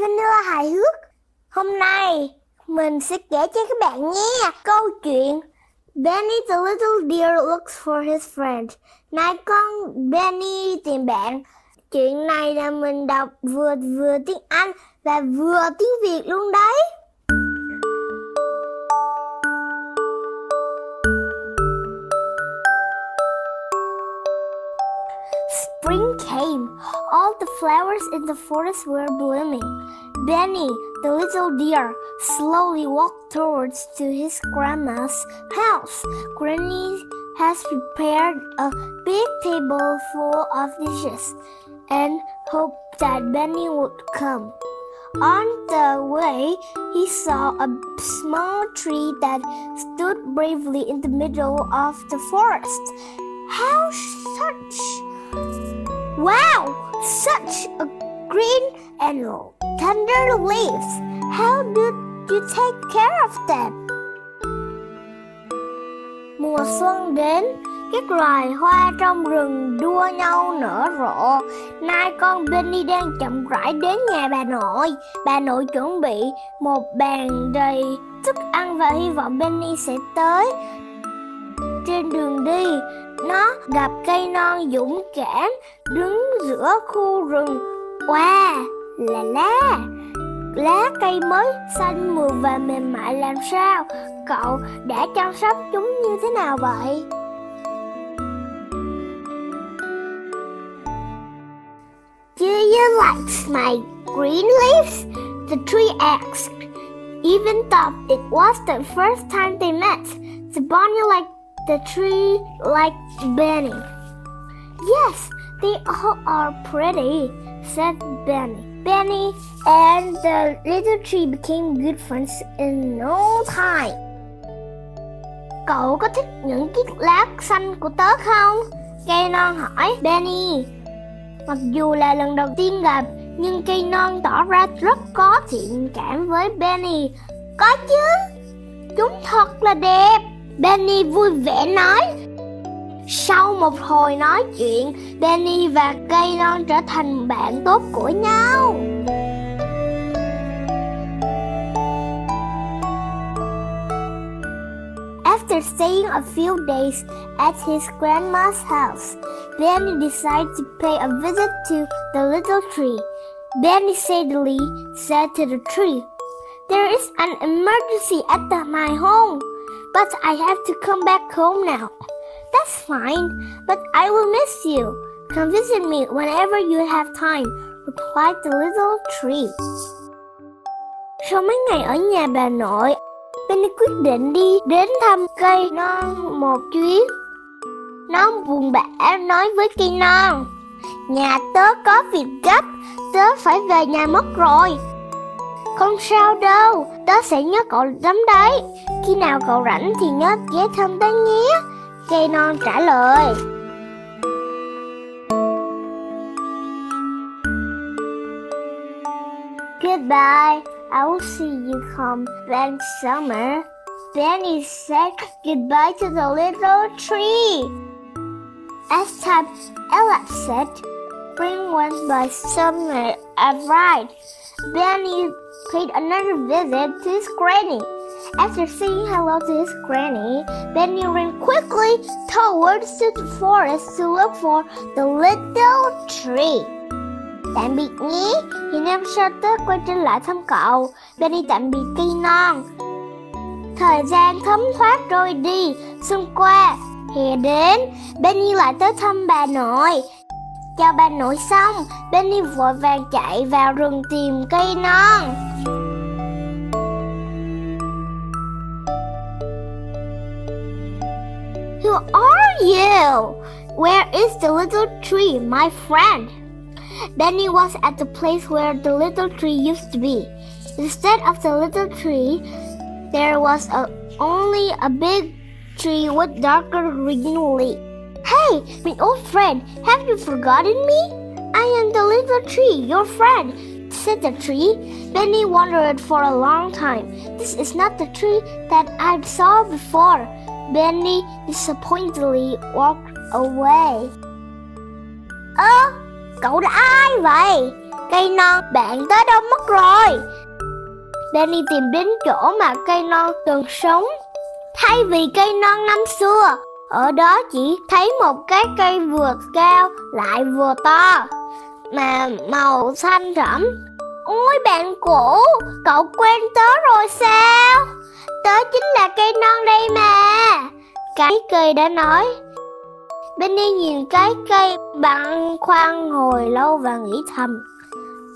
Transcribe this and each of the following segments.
Vanilla hài hước. Hôm nay mình sẽ kể cho các bạn nghe câu chuyện Benny the little deer looks for his friend. nai con Benny tìm bạn. Chuyện này là mình đọc vừa vừa tiếng Anh và vừa tiếng Việt luôn đấy. All the flowers in the forest were blooming. Benny, the little deer, slowly walked towards to his grandma's house. Granny has prepared a big table full of dishes and hoped that Benny would come. On the way, he saw a small tree that stood bravely in the middle of the forest. How such Wow! Such a green and tender leaves. How did you take care of them? Mùa xuân đến, các loài hoa trong rừng đua nhau nở rộ. Nay con Benny đang chậm rãi đến nhà bà nội. Bà nội chuẩn bị một bàn đầy thức ăn và hy vọng Benny sẽ tới. Trên đường đi, nó gặp cây non dũng cảm đứng giữa khu rừng. Wow, là lá! Lá cây mới xanh mượt và mềm mại làm sao? Cậu đã chăm sóc chúng như thế nào vậy? Do you like my green leaves? The tree asked. Even though it was the first time they met, the bunny liked the tree like Benny. Yes, they all are pretty, said Benny. Benny and the little tree became good friends in no time. Cậu có thích những chiếc lá xanh của tớ không? Cây non hỏi Benny. Mặc dù là lần đầu tiên gặp, nhưng cây non tỏ ra rất có thiện cảm với Benny. Có chứ, chúng thật là đẹp. Benny vui vẻ nói. Sau một hồi nói chuyện, Benny và cây non trở thành bạn tốt của nhau. After staying a few days at his grandma's house, Benny decided to pay a visit to the little tree. Benny sadly said to the tree, There is an emergency at the, my home. But I have to come back home now. That's fine, but I will miss you. Come visit me whenever you have time, replied the little tree. Sau mấy ngày ở nhà bà nội, Penny quyết định đi đến thăm cây non một chuyến. Nó buồn bã nói với cây non, Nhà tớ có việc gấp, tớ phải về nhà mất rồi. Không sao đâu, tớ sẽ nhớ cậu lắm đấy. Khi nào cậu rảnh thì nhớ ghé thăm tớ nhé. Cây non trả lời. Goodbye. I will see you come back summer. Benny said goodbye to the little tree. As time elapsed, spring went by, summer arrived. Benny paid another visit to his granny. After saying hello to his granny, Benny ran quickly towards the forest to look for the little tree. Tạm biệt nhé, thì năm sau Tết quay trở lại thăm cậu. Benny tạm biệt cây non. Thời gian thấm thoát trôi đi, xuân qua, hè đến, Benny lại tới thăm bà nội. Chào bà nội xong, Benny vội vàng chạy vào rừng tìm cây non. Who are you? Where is the little tree, my friend? Benny was at the place where the little tree used to be. Instead of the little tree, there was a, only a big tree with darker green leaves. Hey, my old friend, have you forgotten me? I am the little tree, your friend, said the tree. Benny wondered for a long time. This is not the tree that I saw before. Benny disappointedly walked away. Oh, cậu là ai vậy? Cây non, bạn tới đâu mất rồi? Benny tìm đến chỗ mà cây non từng sống. Thay vì cây non năm xưa, ở đó chỉ thấy một cái cây vừa cao lại vừa to, mà màu xanh rẫm. Ôi bạn cũ, cậu quen tớ rồi sao? Tớ chính là cây non đây mà. Cái cây đã nói. Benny nhìn cái cây bằng khoan hồi lâu và nghĩ thầm.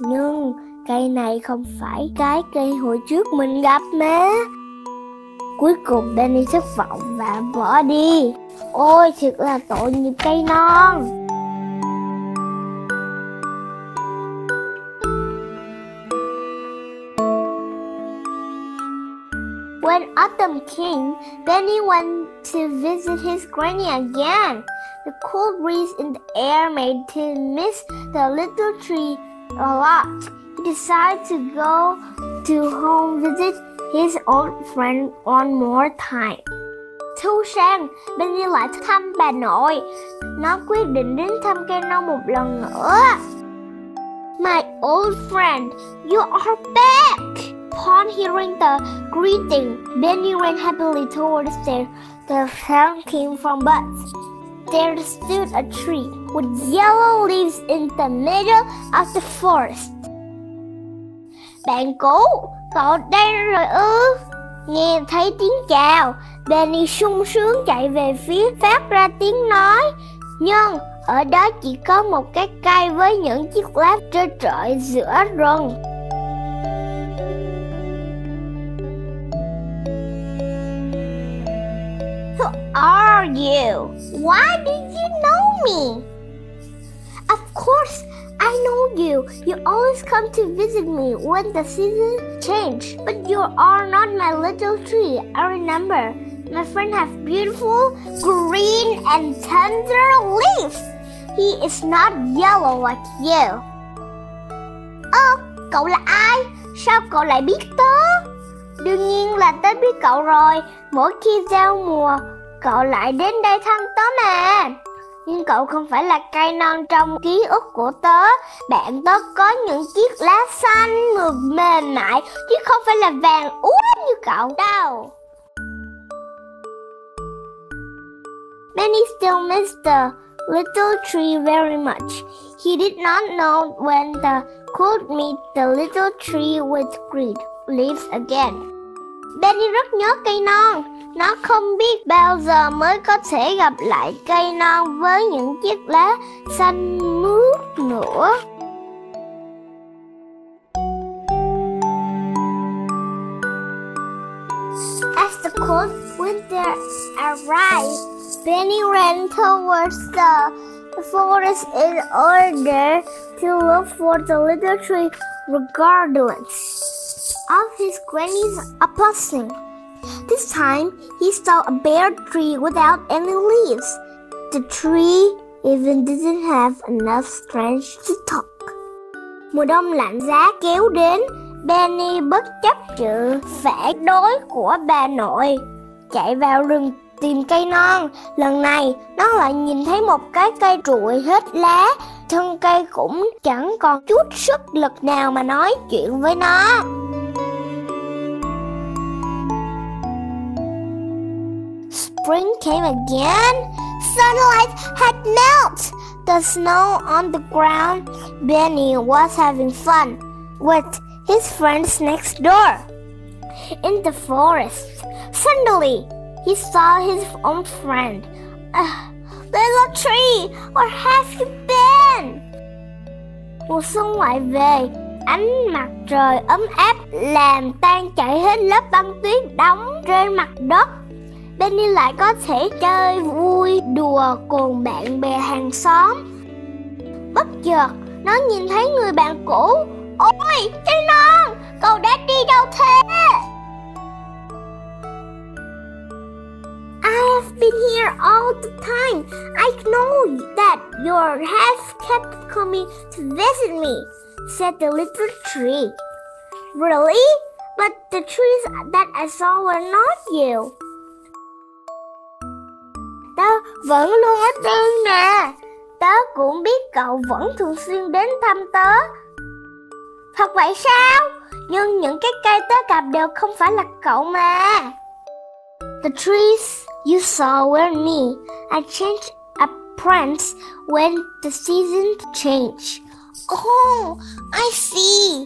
Nhưng cây này không phải cái cây hồi trước mình gặp mà. Cuối cùng Danny thất vọng và bỏ đi. Ôi thiệt là tội nghiệp cây non. When autumn came, Danny went to visit his granny again. The cool breeze in the air made him miss the little tree a lot. Decided to go to home visit his old friend one more time. Thu sang, Benny lại thăm bà nội. Nó quyết định đến thăm non một lần nữa. My old friend, you are back! Upon hearing the greeting, Benny ran happily towards there. The sound came from Buzz. There stood a tree with yellow leaves in the middle of the forest. Bạn cũ, cậu đây rồi ư? Nghe thấy tiếng chào, Benny sung sướng chạy về phía phát ra tiếng nói. Nhưng ở đó chỉ có một cái cây với những chiếc lá trơ trọi giữa rừng. Who are you? Why did you know me? Know you. You always come to visit me when the seasons change. But you are not my little tree. I remember. My friend has beautiful green and tender leaves. He is not yellow like you. Ơ, cậu là ai? Sao cậu lại biết tớ? Đương nhiên là tớ biết cậu rồi. Mỗi khi giao mùa, cậu lại đến đây thăm tớ mà. Nhưng cậu không phải là cây non trong ký ức của tớ Bạn tớ có những chiếc lá xanh mượt mềm mại, Chứ không phải là vàng úa như cậu đâu Benny still missed the little tree very much. He did not know when the could meet the little tree with green leaves again. Benny rất nhớ cây non. Nó không biết bao giờ mới có thể gặp lại cây non với những chiếc lá xanh mướt nữa. As the cold winter arrived, Benny ran towards the forest in order to look for the little tree regardless of his granny's opposing. This time he saw a bare tree without any leaves. The tree even didn't have enough strength to talk. Mùa đông lạnh giá kéo đến, Benny bất chấp sự phản đối của bà nội, chạy vào rừng tìm cây non. Lần này, nó lại nhìn thấy một cái cây trụi hết lá, thân cây cũng chẳng còn chút sức lực nào mà nói chuyện với nó. Spring came again. Sunlight had melted the snow on the ground. Benny was having fun with his friends next door. In the forest, suddenly he saw his own friend. Uh, little tree, where have you been? Mùa xuân lại về, ánh mặt trời ấm áp làm tan chảy hết lớp băng tuyết đóng trên mặt đất. Benny lại có thể chơi vui đùa cùng bạn bè hàng xóm. Bất chợt, nó nhìn thấy người bạn cũ. Ôi, cây non, cậu đã đi đâu thế? I have been here all the time. I know that you have kept coming to visit me, said the little tree. Really? But the trees that I saw were not you. Vẫn luôn ở đây nè. Tớ cũng biết cậu vẫn thường xuyên đến thăm tớ. Thật vậy sao? Nhưng những cái cây tớ gặp đều không phải là cậu mà. The trees you saw were me I changed appearance when the seasons change. Oh, I see.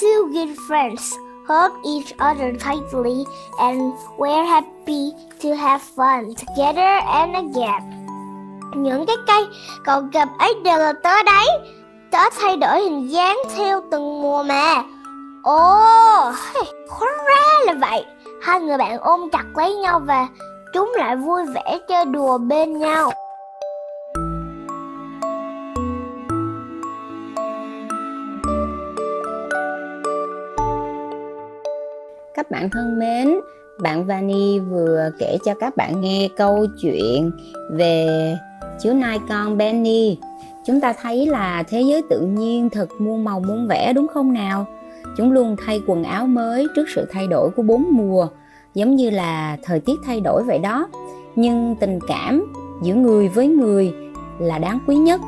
Two good friends hug each other tightly and were happy to have fun together and again. Những cái cây cậu gặp ấy đều là tớ đấy. Tớ thay đổi hình dáng theo từng mùa mà. Ồ, hóa ra là vậy. Hai người bạn ôm chặt lấy nhau và chúng lại vui vẻ chơi đùa bên nhau. Các bạn thân mến, bạn Vani vừa kể cho các bạn nghe câu chuyện về chú nai con Benny. Chúng ta thấy là thế giới tự nhiên thật muôn màu muôn vẻ đúng không nào? Chúng luôn thay quần áo mới trước sự thay đổi của bốn mùa, giống như là thời tiết thay đổi vậy đó. Nhưng tình cảm giữa người với người là đáng quý nhất.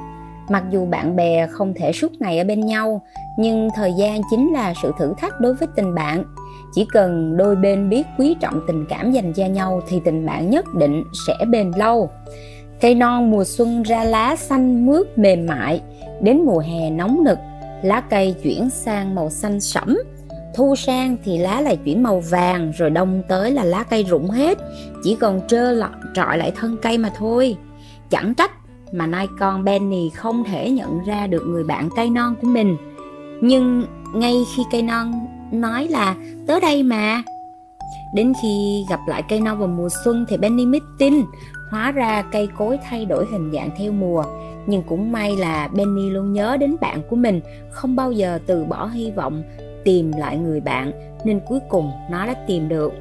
Mặc dù bạn bè không thể suốt ngày ở bên nhau, nhưng thời gian chính là sự thử thách đối với tình bạn. Chỉ cần đôi bên biết quý trọng tình cảm dành cho nhau thì tình bạn nhất định sẽ bền lâu. Cây non mùa xuân ra lá xanh mướt mềm mại, đến mùa hè nóng nực, lá cây chuyển sang màu xanh sẫm. Thu sang thì lá lại chuyển màu vàng, rồi đông tới là lá cây rụng hết, chỉ còn trơ lọt trọi lại thân cây mà thôi. Chẳng trách mà nay con Benny không thể nhận ra được người bạn cây non của mình. Nhưng ngay khi cây non nói là tới đây mà. Đến khi gặp lại cây non vào mùa xuân thì Benny mới tin Hóa ra cây cối thay đổi hình dạng theo mùa. Nhưng cũng may là Benny luôn nhớ đến bạn của mình Không bao giờ từ bỏ hy vọng tìm lại người bạn Nên cuối cùng nó đã tìm được.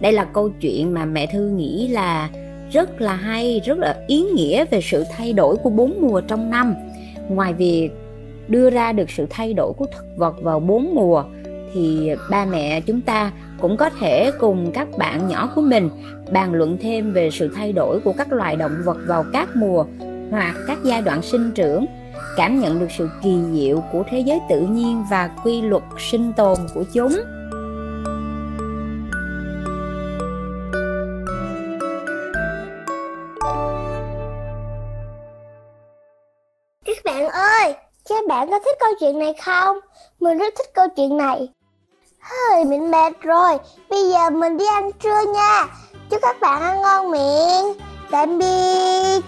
Đây là câu chuyện mà mẹ Thư nghĩ là rất là hay, rất là ý nghĩa về sự thay đổi của bốn mùa trong năm. Ngoài việc đưa ra được sự thay đổi của thực vật vào bốn mùa thì ba mẹ chúng ta cũng có thể cùng các bạn nhỏ của mình bàn luận thêm về sự thay đổi của các loài động vật vào các mùa hoặc các giai đoạn sinh trưởng, cảm nhận được sự kỳ diệu của thế giới tự nhiên và quy luật sinh tồn của chúng. Các bạn ơi, các bạn có thích câu chuyện này không? Mình rất thích câu chuyện này. Hơi mình mệt rồi, bây giờ mình đi ăn trưa nha. Chúc các bạn ăn ngon miệng. Tạm biệt.